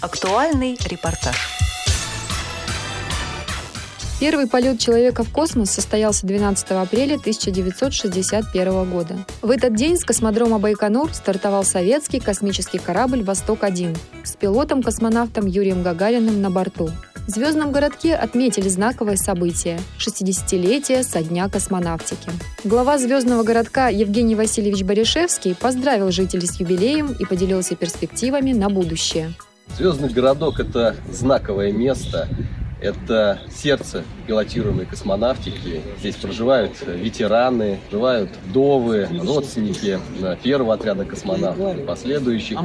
Актуальный репортаж. Первый полет человека в космос состоялся 12 апреля 1961 года. В этот день с космодрома Байконур стартовал советский космический корабль «Восток-1» с пилотом-космонавтом Юрием Гагариным на борту. В Звездном городке отметили знаковое событие – 60-летие со дня космонавтики. Глава Звездного городка Евгений Васильевич Баришевский поздравил жителей с юбилеем и поделился перспективами на будущее. Звездный городок – это знаковое место, это сердце пилотируемой космонавтики. Здесь проживают ветераны, проживают вдовы, родственники первого отряда космонавтов и последующих.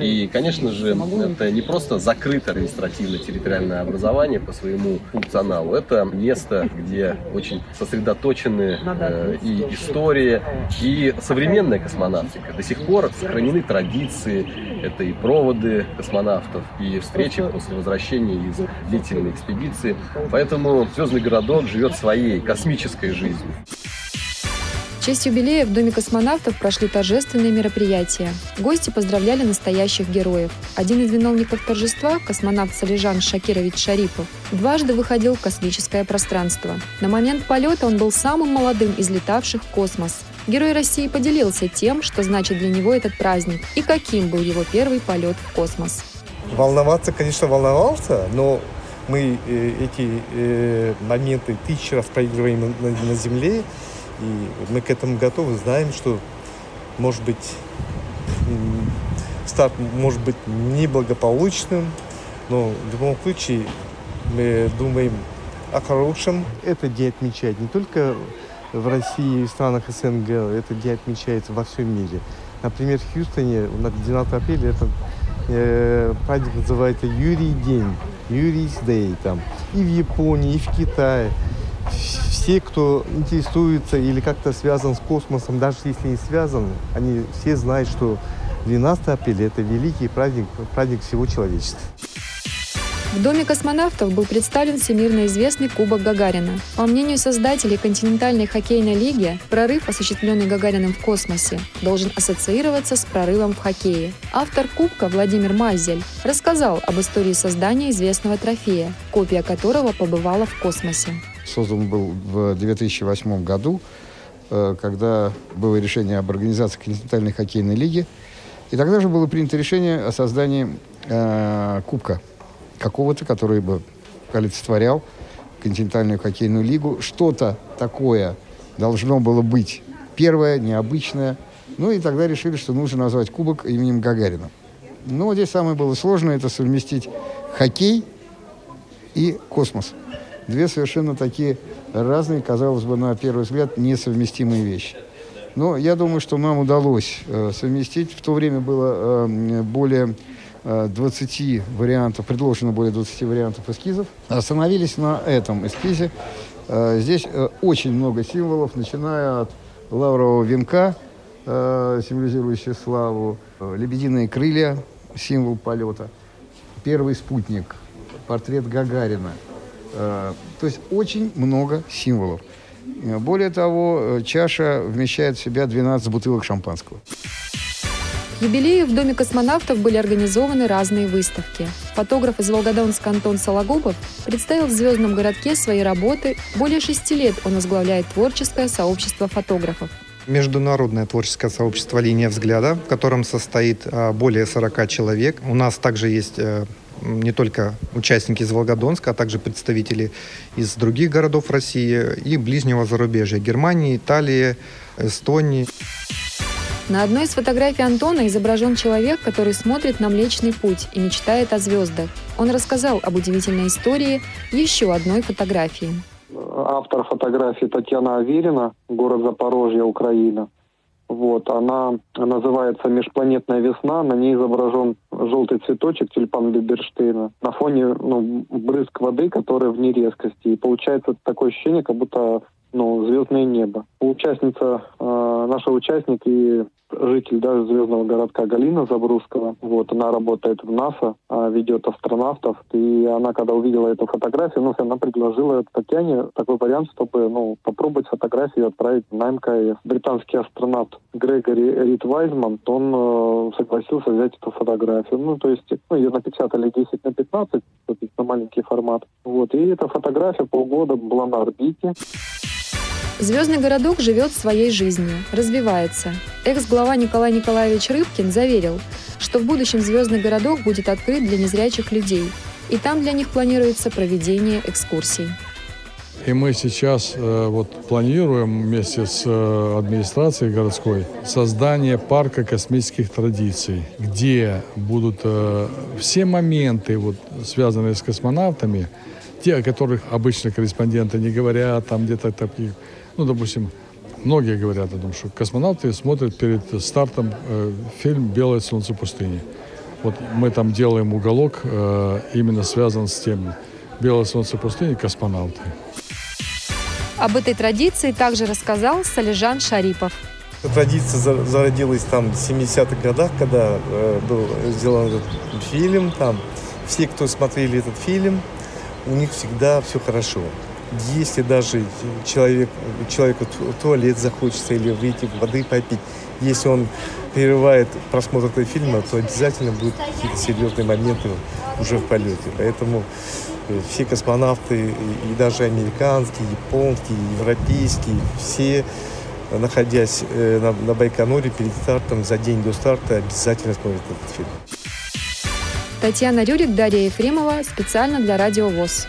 И, конечно же, это не просто закрытое административно-территориальное образование по своему функционалу. Это место, где очень сосредоточены э, и история, и современная космонавтика. До сих пор сохранены традиции, это и проводы космонавтов, и встречи после возвращения из длительной экспедиции. Поэтому звездный городок живет своей космической жизнью. В честь юбилея в Доме космонавтов прошли торжественные мероприятия. Гости поздравляли настоящих героев. Один из виновников торжества, космонавт Салижан Шакирович Шарипов, дважды выходил в космическое пространство. На момент полета он был самым молодым из летавших в космос. Герой России поделился тем, что значит для него этот праздник и каким был его первый полет в космос. Волноваться, конечно, волновался, но мы э, эти э, моменты тысячи раз проигрываем на, на Земле, и мы к этому готовы, знаем, что может быть старт может быть неблагополучным, но в любом случае мы думаем о хорошем. Это день отмечать не только в России и странах СНГ, это день отмечается во всем мире. Например, в Хьюстоне на 12 апреля это э, праздник называется Юрий день, Юрий's Day там. И в Японии, и в Китае все, кто интересуется или как-то связан с космосом, даже если не связан, они все знают, что 12 апреля – это великий праздник, праздник всего человечества. В Доме космонавтов был представлен всемирно известный Кубок Гагарина. По мнению создателей континентальной хоккейной лиги, прорыв, осуществленный Гагариным в космосе, должен ассоциироваться с прорывом в хоккее. Автор Кубка Владимир Мазель рассказал об истории создания известного трофея, копия которого побывала в космосе. Создан был в 2008 году, э, когда было решение об организации континентальной хоккейной лиги. И тогда же было принято решение о создании э, кубка какого-то, который бы олицетворял континентальную хоккейную лигу. Что-то такое должно было быть первое, необычное. Ну и тогда решили, что нужно назвать кубок именем Гагарина. Ну, здесь самое было сложное – это совместить хоккей и космос две совершенно такие разные, казалось бы, на первый взгляд, несовместимые вещи. Но я думаю, что нам удалось э, совместить. В то время было э, более 20 вариантов, предложено более 20 вариантов эскизов. Остановились на этом эскизе. Э, здесь э, очень много символов, начиная от лаврового венка, э, символизирующего славу, э, лебединые крылья, символ полета, первый спутник, портрет Гагарина – Э, то есть очень много символов. Э, более того, э, чаша вмещает в себя 12 бутылок шампанского. Юбилею в Доме космонавтов были организованы разные выставки. Фотограф из Волгодонска Антон Сологубов представил в «Звездном городке» свои работы. Более шести лет он возглавляет творческое сообщество фотографов. Международное творческое сообщество «Линия взгляда», в котором состоит более 40 человек. У нас также есть не только участники из Волгодонска, а также представители из других городов России и ближнего зарубежья – Германии, Италии, Эстонии. На одной из фотографий Антона изображен человек, который смотрит на Млечный Путь и мечтает о звездах. Он рассказал об удивительной истории еще одной фотографии. Автор фотографии Татьяна Аверина, город Запорожье, Украина – вот, она называется «Межпланетная весна». На ней изображен желтый цветочек тюльпан Биберштейна на фоне ну, брызг воды, которые в нерезкости. И получается такое ощущение, как будто ну, звездное небо. Участница э, наши участники житель да, звездного городка Галина Забрусского. Вот, она работает в НАСА, а, ведет астронавтов. И она, когда увидела эту фотографию, ну, она предложила Татьяне такой вариант, чтобы ну, попробовать фотографию отправить на мкс. Британский астронавт Грегори Рид Вайзман, он э, согласился взять эту фотографию. Ну, то есть, ну, ее напечатали 10 на 15, на маленький формат. Вот, и эта фотография полгода была на орбите. Звездный городок живет своей жизнью, развивается. Экс-глава Николай Николаевич Рыбкин заверил, что в будущем звездный городок будет открыт для незрячих людей, и там для них планируется проведение экскурсий. И мы сейчас э, вот планируем вместе с э, администрацией городской создание парка космических традиций, где будут э, все моменты, вот, связанные с космонавтами, те, о которых обычно корреспонденты не говорят, там где-то такие ну, допустим, многие говорят о том, что космонавты смотрят перед стартом э, фильм «Белое солнце пустыни». Вот мы там делаем уголок, э, именно связан с тем «Белое солнце пустыни» космонавты. Об этой традиции также рассказал Салижан Шарипов. Традиция зародилась там в 70-х годах, когда э, был сделан этот фильм. Там все, кто смотрели этот фильм, у них всегда все хорошо если даже человек, человеку в туалет захочется или выйти воды попить, если он прерывает просмотр этого фильма, то обязательно будут какие-то серьезные моменты уже в полете. Поэтому э, все космонавты, и даже американские, японские, европейские, все, находясь э, на, на Байконуре перед стартом, за день до старта, обязательно смотрят этот фильм. Татьяна Рюрик, Дарья Ефремова. Специально для Радио ВОЗ.